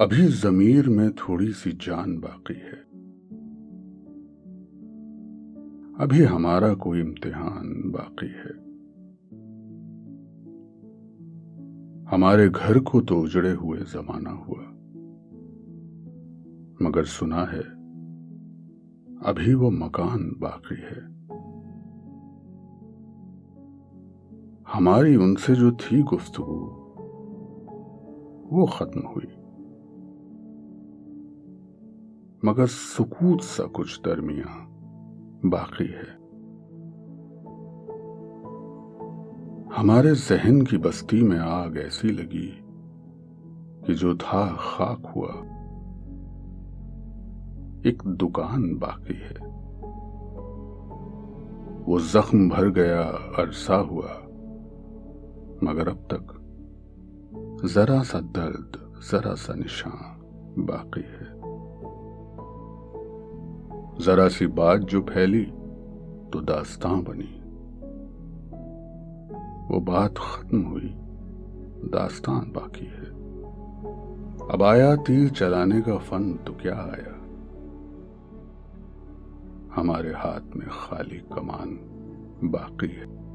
अभी जमीर में थोड़ी सी जान बाकी है। अभी हमारा कोई इम्तिहान बाकी है। हमारे घर को तो उजड़े हुए जमाना हुआ। मगर सुना है, अभी वो मकान बाकी है। हमारी उनसे जो थी गुफ्तगु, वो खत्म हुई। मगर सुकूत सा कुछ दरमिया बाकी है। हमारे जहन की बस्ती में आग ऐसी लगी कि जो था खाक हुआ, एक दुकान बाकी है। वो जख्म भर गया, अरसा हुआ, मगर अब तक जरा सा दर्द, जरा सा निशान बाकी है। जरा सी बात जो फैली तो दास्तां बनी। वो बात खत्म हुई दास्तान बाकी है। अब आया तीर चलाने का फन तो क्या आया? हमारे हाथ में खाली कमान बाकी है।